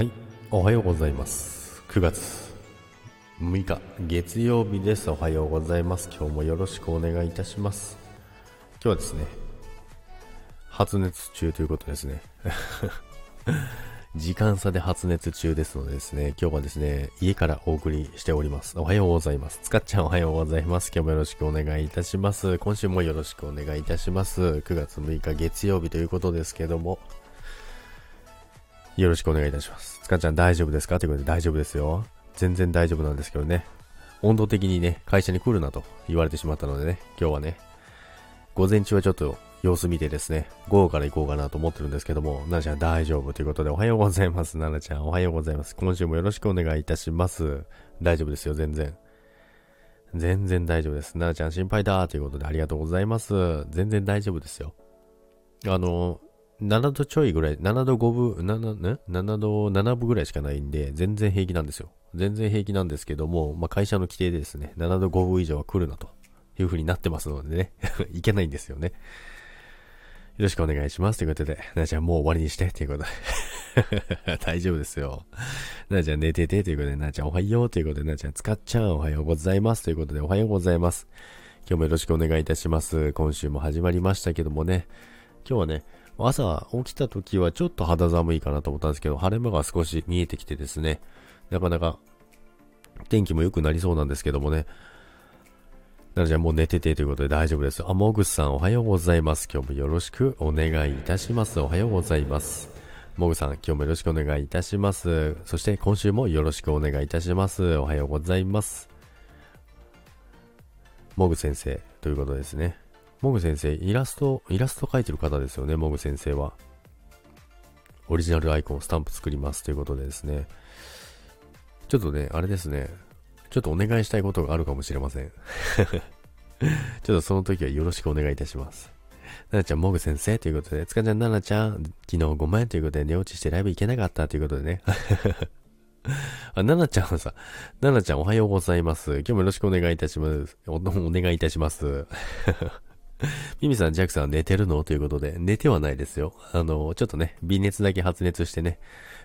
はい、おはようございます。9月6日月曜日です。おはようございます。今日もよろしくお願いいたします。今日はですね、発熱中ということですね。時間差で発熱中ですのでですね、今日はですね、家からお送りしております。おはようございます。つかっちゃんおはようございます。今日もよろしくお願いいたします。今週もよろしくお願いいたします。9月6日月曜日ということですけども、よろしくお願いいたします。つかちゃん大丈夫ですか？ということで大丈夫ですよ。全然大丈夫なんですけどね。温度的にね、会社に来るなと言われてしまったのでね、今日はね、午前中はちょっと様子見てですね、午後から行こうかなと思ってるんですけども、ななちゃん大丈夫ということでおはようございます。ななちゃんおはようございます。今週もよろしくお願いいたします。大丈夫ですよ、全然。全然大丈夫です。ななちゃん心配だということでありがとうございます。全然大丈夫ですよ。あの、7度ちょいぐらい、7度5分、7, 7度7分ぐらいしかないんで、全然平気なんですよ。全然平気なんですけども、まあ、会社の規定でですね、7度5分以上は来るなという風になってますのでね、いけないんですよね。よろしくお願いします。ということで、ななちゃんもう終わりにして、ということで。大丈夫ですよ。ななちゃん寝てて、ということで、ななちゃんおはよう、ということで、ななちゃん使っちゃんおはようございます。ということで、おはようございます。今日もよろしくお願いいたします。今週も始まりましたけどもね、今日はね、朝起きた時はちょっと肌寒いかなと思ったんですけど、晴れ間が少し見えてきてですね、なかなか天気も良くなりそうなんですけどもね、なのでもう寝ててということで大丈夫です。あ、モグさんおはようございます。今日もよろしくお願いいたします。おはようございます。モグさん、今日もよろしくお願いいたします。そして今週もよろしくお願いいたします。おはようございます。モグ先生ということですね。モグ先生、イラスト、イラスト描いてる方ですよね、モグ先生は。オリジナルアイコン、スタンプ作りますということでですね。ちょっとね、あれですね。ちょっとお願いしたいことがあるかもしれません。ちょっとその時はよろしくお願いいたします。ななちゃん、モグ先生ということで、つかちゃん、ななちゃん、昨日ごめんということで寝落ちしてライブ行けなかったということでね。あ、ななちゃんさ、ななちゃんおはようございます。今日もよろしくお願いいたします。おお願いいたします。ミミさん、ジャックさん寝てるの？ということで、寝てはないですよ。あの、ちょっとね、微熱だけ発熱してね。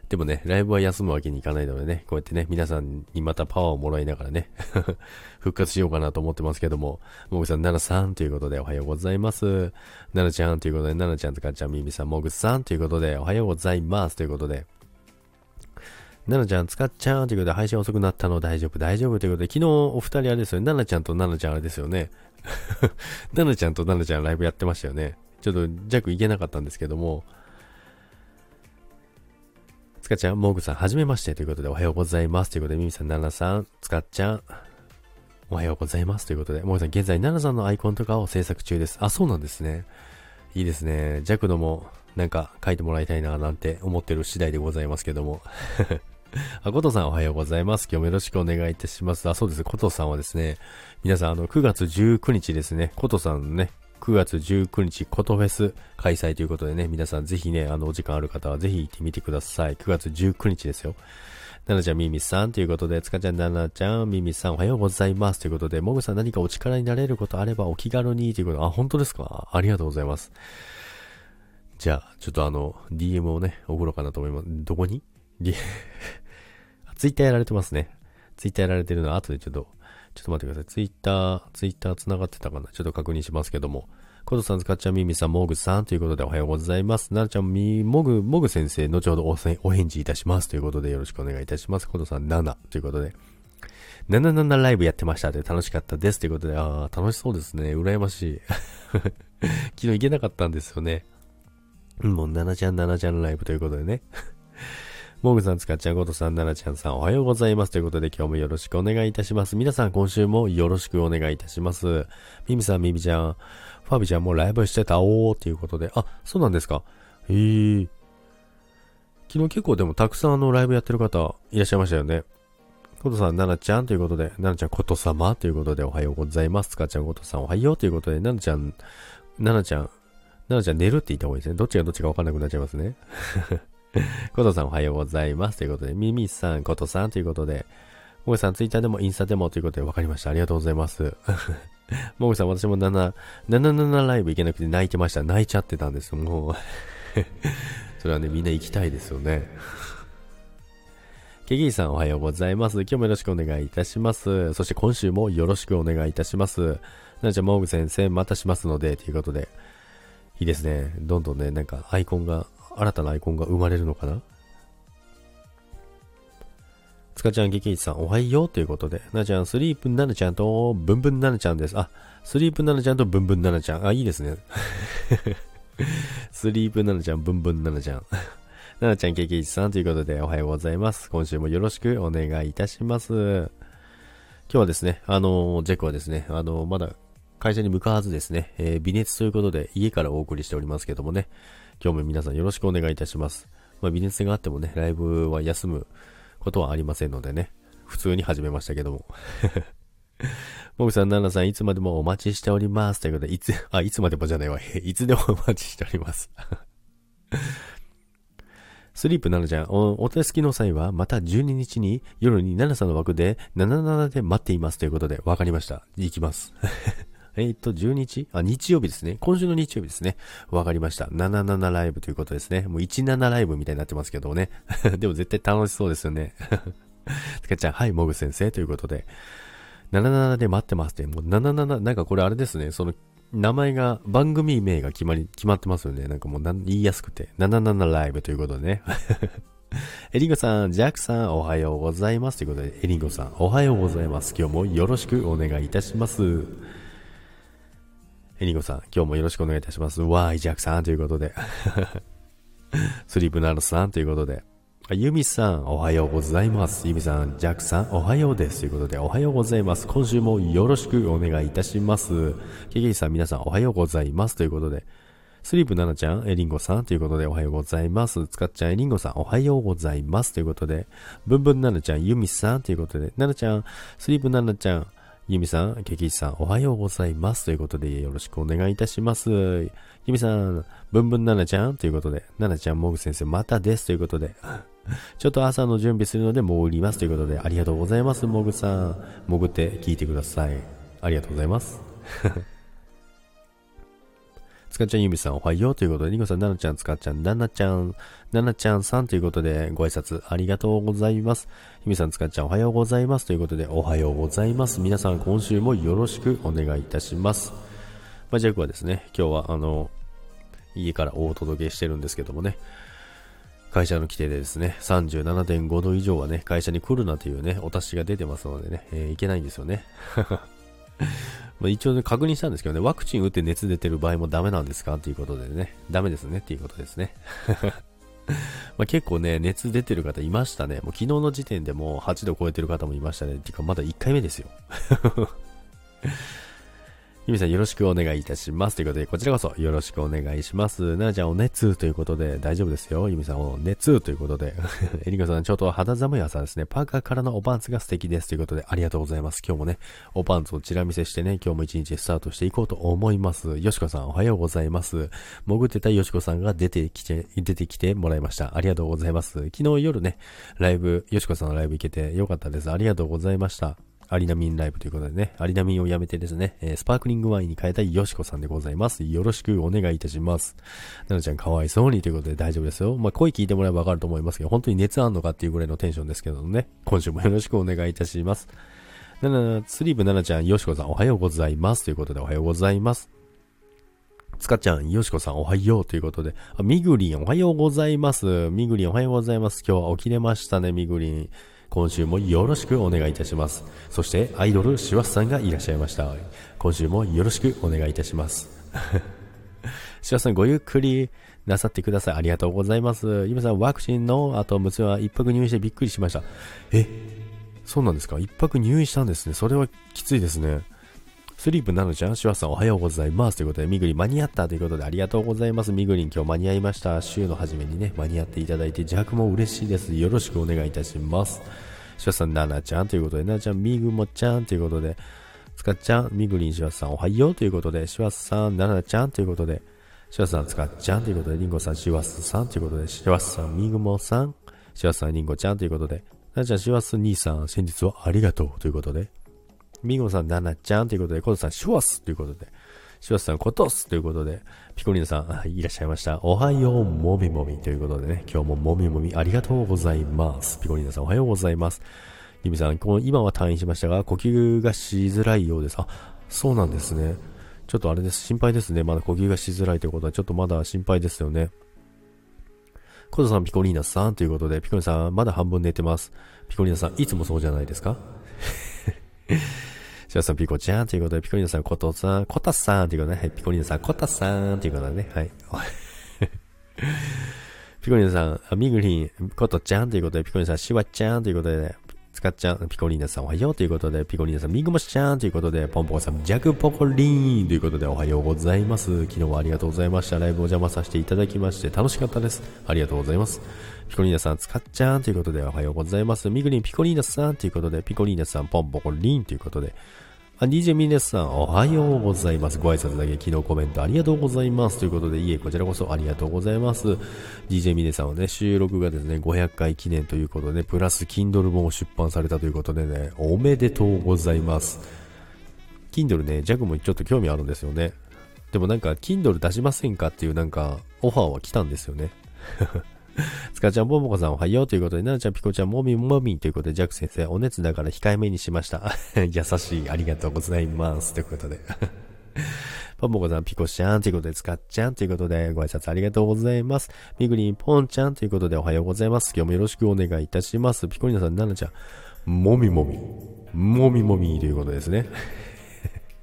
でもね、ライブは休むわけにいかないのでね、こうやってね、皆さんにまたパワーをもらいながらね、復活しようかなと思ってますけども、もぐさん、ななさんということでおはようございます。ななちゃんということで、ななちゃんとかちゃん、ミミさん、もぐさんということで、おはようございますということで、ななちゃん、つかっちゃんということで、配信遅くなったの大丈夫、大丈夫ということで、昨日お二人あれですよね、ななちゃんとななちゃんあれですよね。ななちゃんとななちゃんライブやってましたよね。ちょっと弱行けなかったんですけども、つかちゃん、モグさん、はじめましてということで、おはようございますということで、ミミさん、ナナさん、つかっちゃん、おはようございますということで、モグさん、現在、ナナさんのアイコンとかを制作中です。あ、そうなんですね。いいですね。弱のも、なんか、書いてもらいたいな、なんて思ってる次第でございますけども。あ、コトさんおはようございます。今日もよろしくお願いいたします。あ、そうです。コトさんはですね、皆さん、あの、9月19日ですね、コトさんね、9月19日、コトフェス開催ということでね、皆さんぜひね、あの、お時間ある方はぜひ行ってみてください。9月19日ですよ。ななちゃん、みみさんということで、つかちゃん、ななちゃん、みみさん、おはようございますということで、もぐさん何かお力になれることあればお気軽にということで、あ、本当ですか？ありがとうございます。じゃあ、ちょっとあの、DM をね、送ろうかなと思います。どこに？ツイッターやられてますね。ツイッターやられてるのは後でちょっと、ちょっと待ってください。ツイッター、ツイッター繋がってたかな？ちょっと確認しますけども。コトさん、つかっちゃん、ミミさん、モグさんということでおはようございます。なるちゃん、み、モグ、モグ先生、後ほどおせお返事いたしますということでよろしくお願いいたします。コトさん、7ということで。77ライブやってましたで楽しかったですということで、ああ、楽しそうですね。羨ましい。昨日行けなかったんですよね。もう、7ちゃん、7ちゃんライブということでね。モグさん、つかっちゃん、ゴトさん、ナナちゃんさん、おはようございます。ということで、今日もよろしくお願いいたします。皆さん、今週もよろしくお願いいたします。ミミさん、ミミちゃん、ファビちゃんもライブしてたおーっていうことで、あ、そうなんですか。へー。昨日結構でもたくさんあのライブやってる方いらっしゃいましたよね。コトさん、ナナちゃんということで、ナナちゃん、コト様ということで、おはようございます。つかちゃん、コトさん、おはようということで、ナナちゃん、ナナちゃん、ナナちゃん寝るって言った方がいいですね。どっちがどっちかわかんなくなっちゃいますね。コトさんおはようございます。ということで、ミミさん、コトさんということで、モグさんツイッターでもインスタでもということで分かりました。ありがとうございます。モグさん、私も7、77ライブ行けなくて泣いてました。泣いちゃってたんです。もう、それはね、みんな行きたいですよね。ケギーさんおはようございます。今日もよろしくお願いいたします。そして今週もよろしくお願いいたします。なじゃ、モーグ先生、またしますので、ということで。いいですね。どんどんね、なんかアイコンが、新たなアイコンが生まれるのかな？つかちゃん、激一さん、おはようということで、なちゃん、スリープななちゃんと、ブンブンななちゃんです。あ、スリープななちゃんとブンブンななちゃん。あ、いいですね。スリープななちゃん、ブンブンななちゃん。ななちゃん、激一さんということで、おはようございます。今週もよろしくお願いいたします。今日はですね、あの、ジェクはですね、あの、まだ会社に向かわずですね、えー、微熱ということで家からお送りしておりますけどもね、今日も皆さんよろしくお願いいたします。まあ、微熱があってもね、ライブは休むことはありませんのでね、普通に始めましたけども。もぐさん、ななさん、いつまでもお待ちしております。ということで、いつ、あ、いつまでもじゃないわ。いつでもお待ちしております。スリープなのちゃん、お、お手すきの際は、また12日に夜に7さんの枠で77で待っていますということで、わかりました。行きます。えっと、12日あ、日曜日ですね。今週の日曜日ですね。わかりました。77ライブということですね。もう17ライブみたいになってますけどね。でも絶対楽しそうですよね。つかちゃん、はい、もぐ先生ということで。77で待ってますって。もう77、なんかこれあれですね。その、名前が、番組名が決まり、決まってますよね。なんかもう言いやすくて。77ライブということでね。エリンゴさん、ジャックさん、おはようございます。ということで、エリンゴさん、おはようございます。今日もよろしくお願いいたします。エリンゴさん、今日もよろしくお願いいたします。わーい、ジャックさんということで。スリープナルさんということで。ユミさん、おはようございます。ユミさん、ジャックさん、おはようです。ということで、おはようございます。今週もよろしくお願いいたします。ケケイさん、皆さん、おはようございます。ということで、スリープナナちゃん、エリンゴさんということでおはようございます。つかっちゃん、エリンゴさん、おはようございます。ということで、ブンブンナナちゃん、ユミさんということで、ナナちゃん、スリープナナちゃん、ゆみさん、ケキイさん、おはようございます。ということで、よろしくお願いいたします。ゆみさん、ぶんぶんななちゃんということで、ななちゃん、もぐ先生、またです。ということで、ちょっと朝の準備するので潜りますということで、ありがとうございます、もぐさん。潜って聞いてください。ありがとうございます。つかちゃんゆみさんおはようということで、りこさん、ななちゃん、つかちゃん、ななちゃん、ななちゃんさんということで、ご挨拶ありがとうございます。ゆみさん、つかちゃん、おはようございますということで、おはようございます。皆さん、今週もよろしくお願いいたします。まあ、ジャックはですね、今日は、あの、家からお届けしてるんですけどもね、会社の規定でですね、37.5度以上はね、会社に来るなというね、お達しが出てますのでね、えー、いけないんですよね。まあ一応ね、確認したんですけどね、ワクチン打って熱出てる場合もダメなんですか？っていうことでね、ダメですねっていうことですね。ま結構ね、熱出てる方いましたね。もう昨日の時点でもう8度超えてる方もいましたね。っていうかまだ1回目ですよ。ゆみさんよろしくお願いいたします。ということで、こちらこそよろしくお願いします。ななちゃんお熱ということで大丈夫ですよ。ゆみさんお熱ということで。えりかさんちょっと肌寒い朝ですね。パーカーからのおパンツが素敵です。ということで、ありがとうございます。今日もね、おパンツをチラ見せしてね、今日も一日スタートしていこうと思います。よしこさんおはようございます。潜ってたよしこさんが出てきて、出てきてもらいました。ありがとうございます。昨日夜ね、ライブ、よしこさんのライブ行けてよかったです。ありがとうございました。アリナミンライブということでね、アリナミンをやめてですね、えー、スパークリングワインに変えたヨシコさんでございます。よろしくお願いいたします。ななちゃんかわいそうにということで大丈夫ですよ。まあ、声聞いてもらえばわかると思いますけど、本当に熱あんのかっていうぐらいのテンションですけどね、今週もよろしくお願いいたします。なな、スリーブななちゃん、ヨシコさんおはようございます。ということでおはようございます。つかちゃん、よしこさんおはようということで、あ、みぐりんおはようございます。みぐりんおはようございます。今日は起きれましたね、みぐりん。今週もよろしくお願いいたします。そしてアイドルシワスさんがいらっしゃいました。今週もよろしくお願いいたします。シワさんごゆっくりなさってください。ありがとうございます。今さん、ワクチンの後、娘は一泊入院してびっくりしました。え、そうなんですか？一泊入院したんですね。それはきついですね。スリープなのちゃん、シュワさんおはようございます。ということで、みぐり間に合ったということでありがとうございます。みぐりん今日間に合いました。週の初めにね、間に合っていただいて、ジャクも嬉しいです。よろしくお願いいたします。シュワさん、ななちゃんということで、ななちゃん、みぐもちゃんということで、つかちゃん、みぐりんシュワさんおはようということで、シュワさん、ななちゃんということで、シュワさん、つかちゃんということで、りんごさん、シュワスさんということで、シュワさん、みぐもさん、シュワさん、りんごちゃんということで、ななちゃん、シュワス兄さん、先日はありがとうということで、みごさん、ななちゃんということで、コトさん、シュワスということで、シュワスさん、コトスということで、ピコリーナさん、いらっしゃいました。おはよう、もみもみということでね、今日ももみもみありがとうございます。ピコリーナさん、おはようございます。ユミさん、この今は退院しましたが、呼吸がしづらいようです。あ、そうなんですね。ちょっとあれです。心配ですね。まだ呼吸がしづらいということは、ちょっとまだ心配ですよね。コトさん、ピコリーナさんということで、ピコリーナさん、まだ半分寝てます。ピコリーナさん、いつもそうじゃないですか？シワさん、ピコちゃんということで、ピコリンさん、コトさん、コタさんということで、はい、ピコリンさん、コタさんということでね、はい。ピコリンさん、ミグ リン、コトちゃんということで、ピコリンさん、シワちゃんということで、ね。使っちゃん、ピコリーナさんおはようということで、ピコリーナさん、ミグモシちゃんということで、ポンポコさん、ジャクポコリーンということで、おはようございます。昨日はありがとうございました。ライブお邪魔させていただきまして、楽しかったです。ありがとうございます。ピコリーナさん、使っちゃんということで、おはようございます。ミグリン、ピコリーナさんということで、ピコリーナさん、ポンポコリーンということで、あ、DJ ミネスさん、おはようございます。ご挨拶だけ昨日コメントありがとうございます。ということで、いえ、こちらこそありがとうございます。DJ ミネさんはね、収録がですね、500回記念ということで、プラス Kindle 本を出版されたということでね、おめでとうございます。Kindle ね、ジャグもちょっと興味あるんですよね。でもなんか、Kindle 出しませんかっていうなんか、オファーは来たんですよね。つかちゃん、ぼもこさんおはようということで、ななちゃん、ピコちゃん、もみもみということで、ジャック先生、お熱だから控えめにしました。優しい、ありがとうございます。ということで。ポンポコさん、ピコちゃんということで、つかっちゃんということで、ご挨拶ありがとうございます。みぐりん、ぽんちゃんということで、おはようございます。今日もよろしくお願いいたします。ピコリナさん、ななちゃん、もみもみ、もみもみということですね。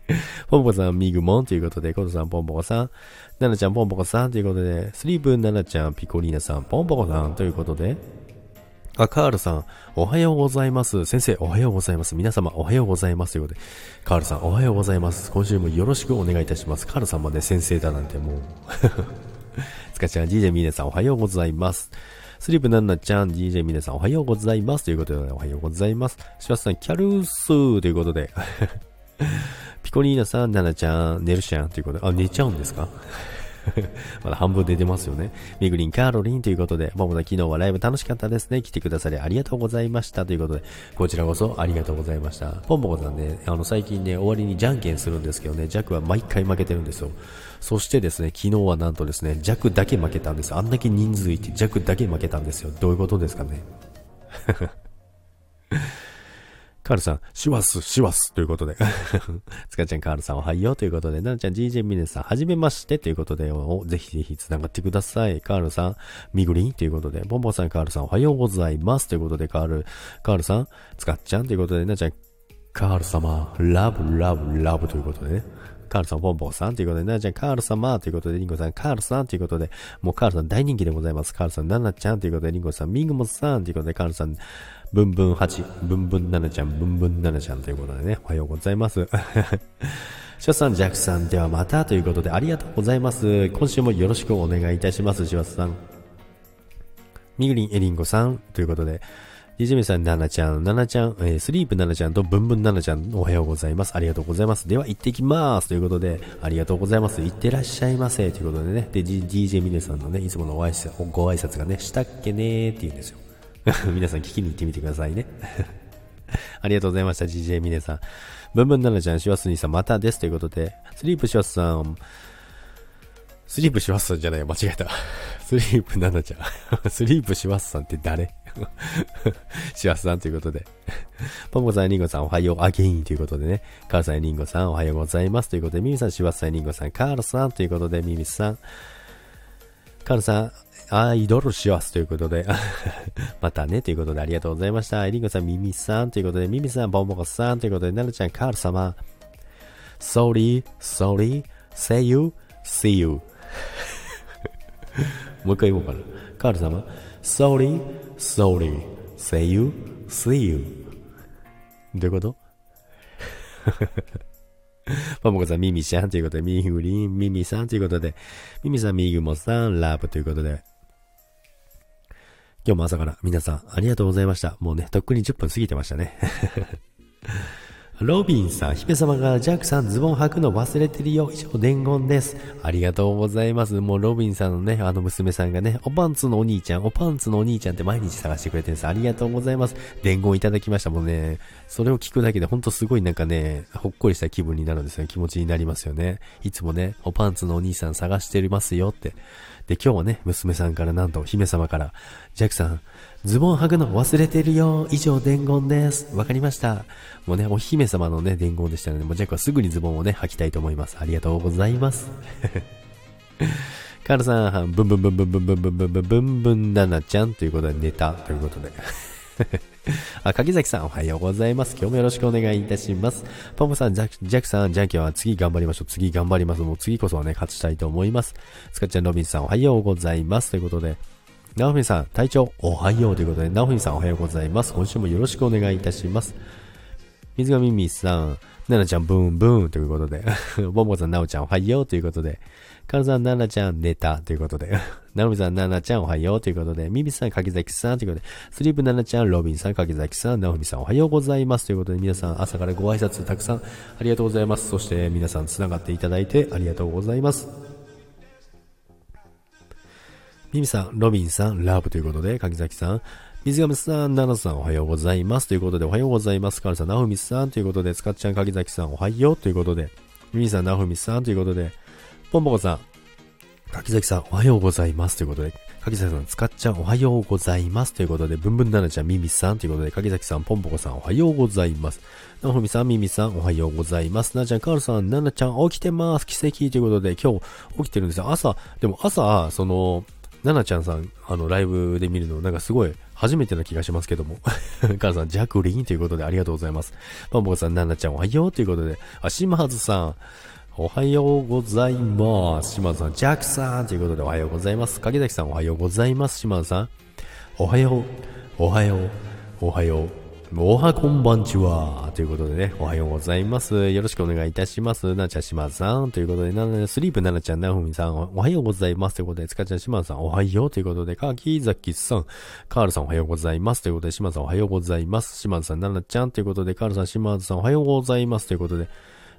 ポンポコさん、ミグモンということで、コトさん、ポンポコさん、ナナちゃん、ポンポコさんということで、スリープナナちゃん、ピコリーナさん、ポンポコさんということで、あ、カールさん、おはようございます。先生、おはようございます。皆様、おはようございます。ということで、カールさん、おはようございます。今週もよろしくお願いいたします。カールさんまで先生だなんてもう。つかちゃん、DJ ミネさん、おはようございます。スリープナンナちゃん、DJ ミネさん、おはようございます。ということで、おはようございます。シワさん、キャルースということで、ピコリーナさん、ナナちゃん、寝るしゃんということで、あ、寝ちゃうんですか？まだ半分出てますよね。ミグリン、カーロリンということで、もも昨日はライブ楽しかったですね。来てくださりありがとうございました。ということで、こちらこそありがとうございました。ポンポコさんね、あの、最近ね、終わりにじゃんけんするんですけどね、ジャックは毎回負けてるんですよ。そしてですね、昨日はなんとですね、ジャックだけ負けたんです。あんだけ人数いて、ジャックだけ負けたんですよ。どういうことですかね？カールさん、シワス、シワスということで。つかちゃん、カールさん、おはようということで、ななちゃん、GJ ミネさん、はじめまして。ということで、ぜひぜひ繋がってください。カールさん、ミグリンということで、ボンボンさん、カールさん、おはようございますということで、カール、カールさん、つかちゃんということで、ななちゃん、カール様、ラブ、ラブ、ラブということでね。カールさん、ボンボンさんということで、ななちゃん、カール様ということで、リンゴさん、カールさんということで、もうカールさん大人気でございます。カールさん、ナナちゃんということで、リンゴさん、ミングモさんということで、カールさん、ブンブン8、ブンブン7ちゃん、ブンブン7ちゃんということでね、おはようございます。シワさん、ジャクさん、ではまたということで、ありがとうございます。今週もよろしくお願いいたします、シワさん。ミグリン、エリンゴさん、ということで、ディジミさん、ナナちゃん、ナナちゃん、えー、スリープナナちゃんとブンブンナナちゃん、おはようございます。ありがとうございます。では、行ってきます。ということで、ありがとうございます。行ってらっしゃいませ。ということでね、で、DJ ミネさんのね、いつものご挨拶ご挨拶がね、したっけねーって言うんですよ。皆さん聞きに行ってみてくださいね。ありがとうございました、GJ ミネさん。ブンブンナナちゃん、シワスニーさん、またです。ということで、スリープシワスさん、スリープシワスさんじゃないよ、間違えた。スリープナナちゃん。スリープシワスさんって誰？シワスさんということで。ポンポさん、リンゴさん、おはよう、アゲインということでね。カールさん、リンゴさん、おはようございます。ということで、ミミさん、シワスさん、リンゴさん、カールさんということで、ミミさん、カールさん、アイドルしますということで。またね、ということでありがとうございました。エリンゴさん、ミミさんということで、ミミさん、ボンボコさんということで、ナルちゃん、カール様、sorry, sorry, say you, see you もう一回言おうかな。カール様、sorry, sorry, say you, see you どういうこと？パモコさん、ミミちゃんということで、ミーグリン、ミミさんということで、ミミさん、ミーグモさん、ラブということで、今日も朝から皆さんありがとうございました。もうね、とっくに10分過ぎてましたね。ロビンさん、姫様がジャックさんズボン履くの忘れてるよ。以上伝言です。ありがとうございます。もうロビンさんのね、あの娘さんがね、おパンツのお兄ちゃん、おパンツのお兄ちゃんって毎日探してくれてるんです。ありがとうございます。伝言いただきましたもんね。それを聞くだけでほんとすごいなんかね、ほっこりした気分になるんですよ。気持ちになりますよね。いつもね、おパンツのお兄さん探してますよって。で、今日はね、娘さんからなんとお姫様から、ジャックさん、ズボン履くの忘れてるよ。以上伝言です。わかりました。もうね、お姫様のね、伝言でしたので、もうジャックはすぐにズボンをね、履きたいと思います。ありがとうございます。カールさん、ブンブンブンブンブンブンブンブンブンブンブンナナちゃんということで寝たということで。あ、柿崎さんおはようございます。今日もよろしくお願いいたします。ポポさん、ジャック、ジャクさん、ジャンキーは次頑張りましょう。次頑張ります。もう次こそはね、勝ちたいと思います。スカッチャンロビンさんおはようございます。ということで、ナオフミさん、隊長おはようということで、ナオフミさんおはようございます。今週もよろしくお願いいたします。水上美さん、ナナちゃんブーンブーンということで、ボンボさん、ナオちゃんおはようということで、カルさん、ナナちゃん寝たということで、ナオさん、ナナちゃんおはようということで、ミミさん、柿崎さんということで、スリープナナちゃん、ロビンさん、柿崎さん、ナオミさんおはようございますということで、皆さん朝からご挨拶たくさんありがとうございます。そして皆さん繋がっていただいてありがとうございます。ミミさん、ロビンさん、ラブということで、柿崎さん、水上さん、ナナさんおはようございます。ということで、おはようございます。カルさん、ナフミさんということで、スカッチャン、柿崎さん、おはようということで、ミミさん、ナフミさんということで、ポンポコさん、柿崎さん、おはようございます。ということで、柿崎さん、スカッチャン、おはようございます。ということで、ブンブンナナちゃん、ミミさんということで、柿崎さん、ポンポコさん、おはようございます。ナフミさん、ミミさん、おはようございます。なちゃん、カールさん、ナナちゃん、起きてます。奇跡ということで、今日起きてるんですよ。朝、でも朝、その、ななちゃんさん、あの、ライブで見るの、なんかすごい、初めてな気がしますけども。母さん、ジャクリンということでありがとうございます。パンボコさん、ナナちゃんおはようということで、あ、島津さん、おはようございます。島津さん、ジャクさんということでおはようございます。影崎さん、おはようございます。島津さん、おはよう、おはよう、おはよう。おはこんばんちは。ということでね、おはようございます。よろしくお願いいたします。なちゃしまさん。ということで、な、スリープななちゃん、なふみさん、おはようございます。ということで、つかちゃんしまさん、おはよう。ということで、かきざきさん、カールさん、おはようございます。ということで、しまさん、おはようございます。しまさん、ななちゃん。ということで、カールさん、しまさん、おはようございます。ということで、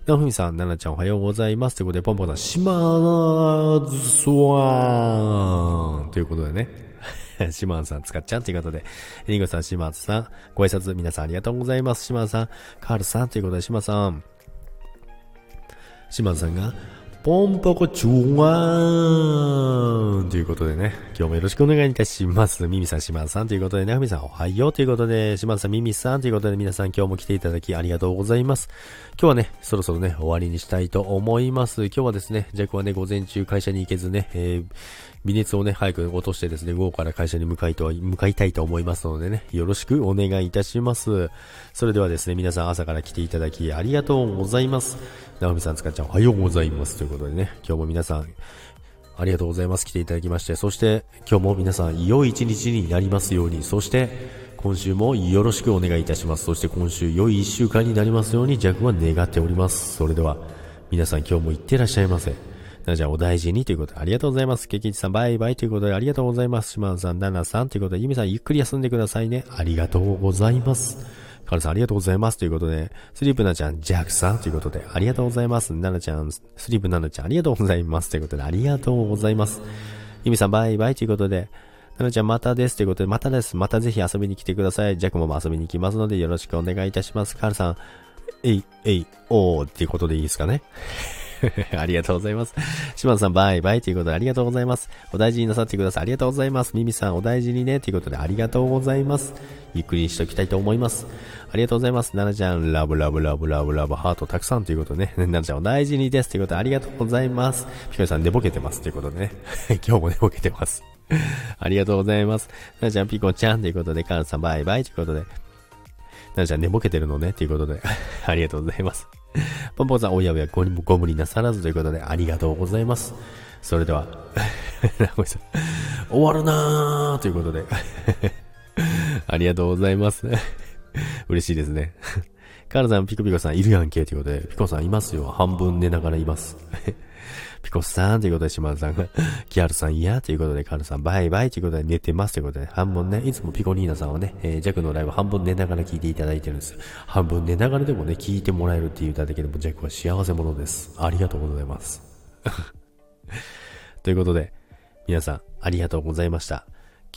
なふみさん、ななちゃん、おはようございます。ということで、ポンポンさん、しまーずわーん。ということでね。シマンさん使っちゃうということで、リンゴさん、シマンさん、ご挨拶皆さんありがとうございます。シマンさん、カールさんということで、シマンさん、シマンさんが、ポンポコチュワーンということでね、今日もよろしくお願いいたします。ミミさん、シマンさんということでね、ふみさんおはようということで、シマンさん、ミミさんということで皆さん今日も来ていただきありがとうございます。今日はね、そろそろね、終わりにしたいと思います。今日はですね、ジャックはね、午前中会社に行けずね、えー微熱をね、早く落としてですね、午後から会社に向かいと、向かいたいと思いますのでね、よろしくお願いいたします。それではですね、皆さん朝から来ていただきありがとうございます。直美さん、つかちゃん、おはようございます。ということでね、今日も皆さん、ありがとうございます。来ていただきまして、そして今日も皆さん、良い一日になりますように、そして、今週もよろしくお願いいたします。そして今週良い一週間になりますように弱は願っております。それでは、皆さん今日もいってらっしゃいませ。じゃあお大事にということでありがとうございます。ケキチさんバイバイということでありがとうございます。島田さん、ナナさんということで、ユミさんゆっくり休んでくださいね。ありがとうございます。カルさんありがとうございますということで、スリープナちゃん、ジャックさんということで、ありがとうございます。ナナちゃん、スリープナナちゃん、ありがとうございますということで、ありがとうございます。ユミさんバイバイということで、ナナちゃんまたですということで、またです。またぜひ遊びに来てください。ジャックも遊びに来ますのでよろしくお願いいたします。カルさん、えい、えい、おーっていうことでいいですかね。ありがとうございます。島田さん、バイバイということでありがとうございます。お大事になさってください。ありがとうございます。ミミさん、お大事にね。ということでありがとうございます。ゆっくりしときたいと思います。ありがとうございます。ななちゃん、ラブラブラブラブラブハートたくさんということでね。ななちゃん、お大事にです。ということでありがとうございます。ピコさん、寝ぼけてます。ということでね。今日も寝ぼけてます。ありがとうございます。ななちゃん、ピコちゃんということで、カンさん、バイバイということで。ななちゃん、寝ぼけてるのね。ということで。ありがとうございます。ポンポンさん、おやおやごご無理なさらずということで、ありがとうございます。それでは、終わるなーということで、ありがとうございます。嬉しいですね。カールさん、ピコピコさんいるやんけということで、ピコさんいますよ。半分寝ながらいます。ピコスさんということで島田さんが、キアルさん嫌ということで、カールさんバイバイということで寝てますということで、半分ね、いつもピコニーナさんはね、えー、ジャックのライブ半分寝ながら聞いていただいてるんです。半分寝ながらでもね、聞いてもらえるって言っただけでも、ジャックは幸せ者です。ありがとうございます。ということで、皆さん、ありがとうございました。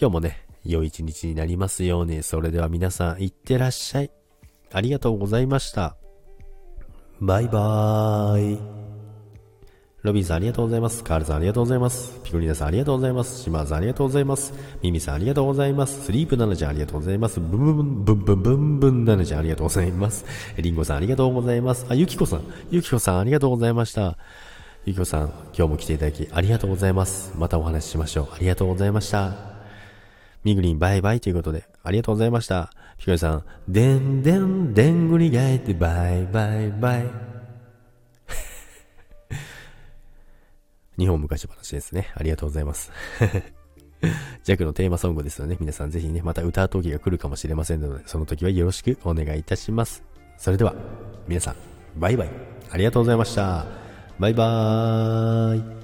今日もね、良い一日になりますように、それでは皆さん、いってらっしゃい。ありがとうございました。バイバーイ。ロビンさんありがとうございます。カールさんありがとうございます。ピコリナさんありがとうございます。シマーさんありがとうございます。ミミさんありがとうございます。スリープナナちゃんありがとうございます。ブンブンブンブンブンブンナナちゃんありがとうございます。リンゴさんありがとうございます。あ、ユキコさん。ユキコさんありがとうございました。ゆきこさん、今日も来ていただきありがとうございます。またお話ししましょう。ありがとうございました。みぐりんバイバイということで、ありがとうございました。ひこりさん、でんでんでんぐり返ってバイバイバイ。日本昔話ですね。ありがとうございます。ジャックのテーマソングですので、皆さんぜひね、また歌う時が来るかもしれませんので、その時はよろしくお願いいたします。それでは、皆さん、バイバイ。ありがとうございました。バイバーイ。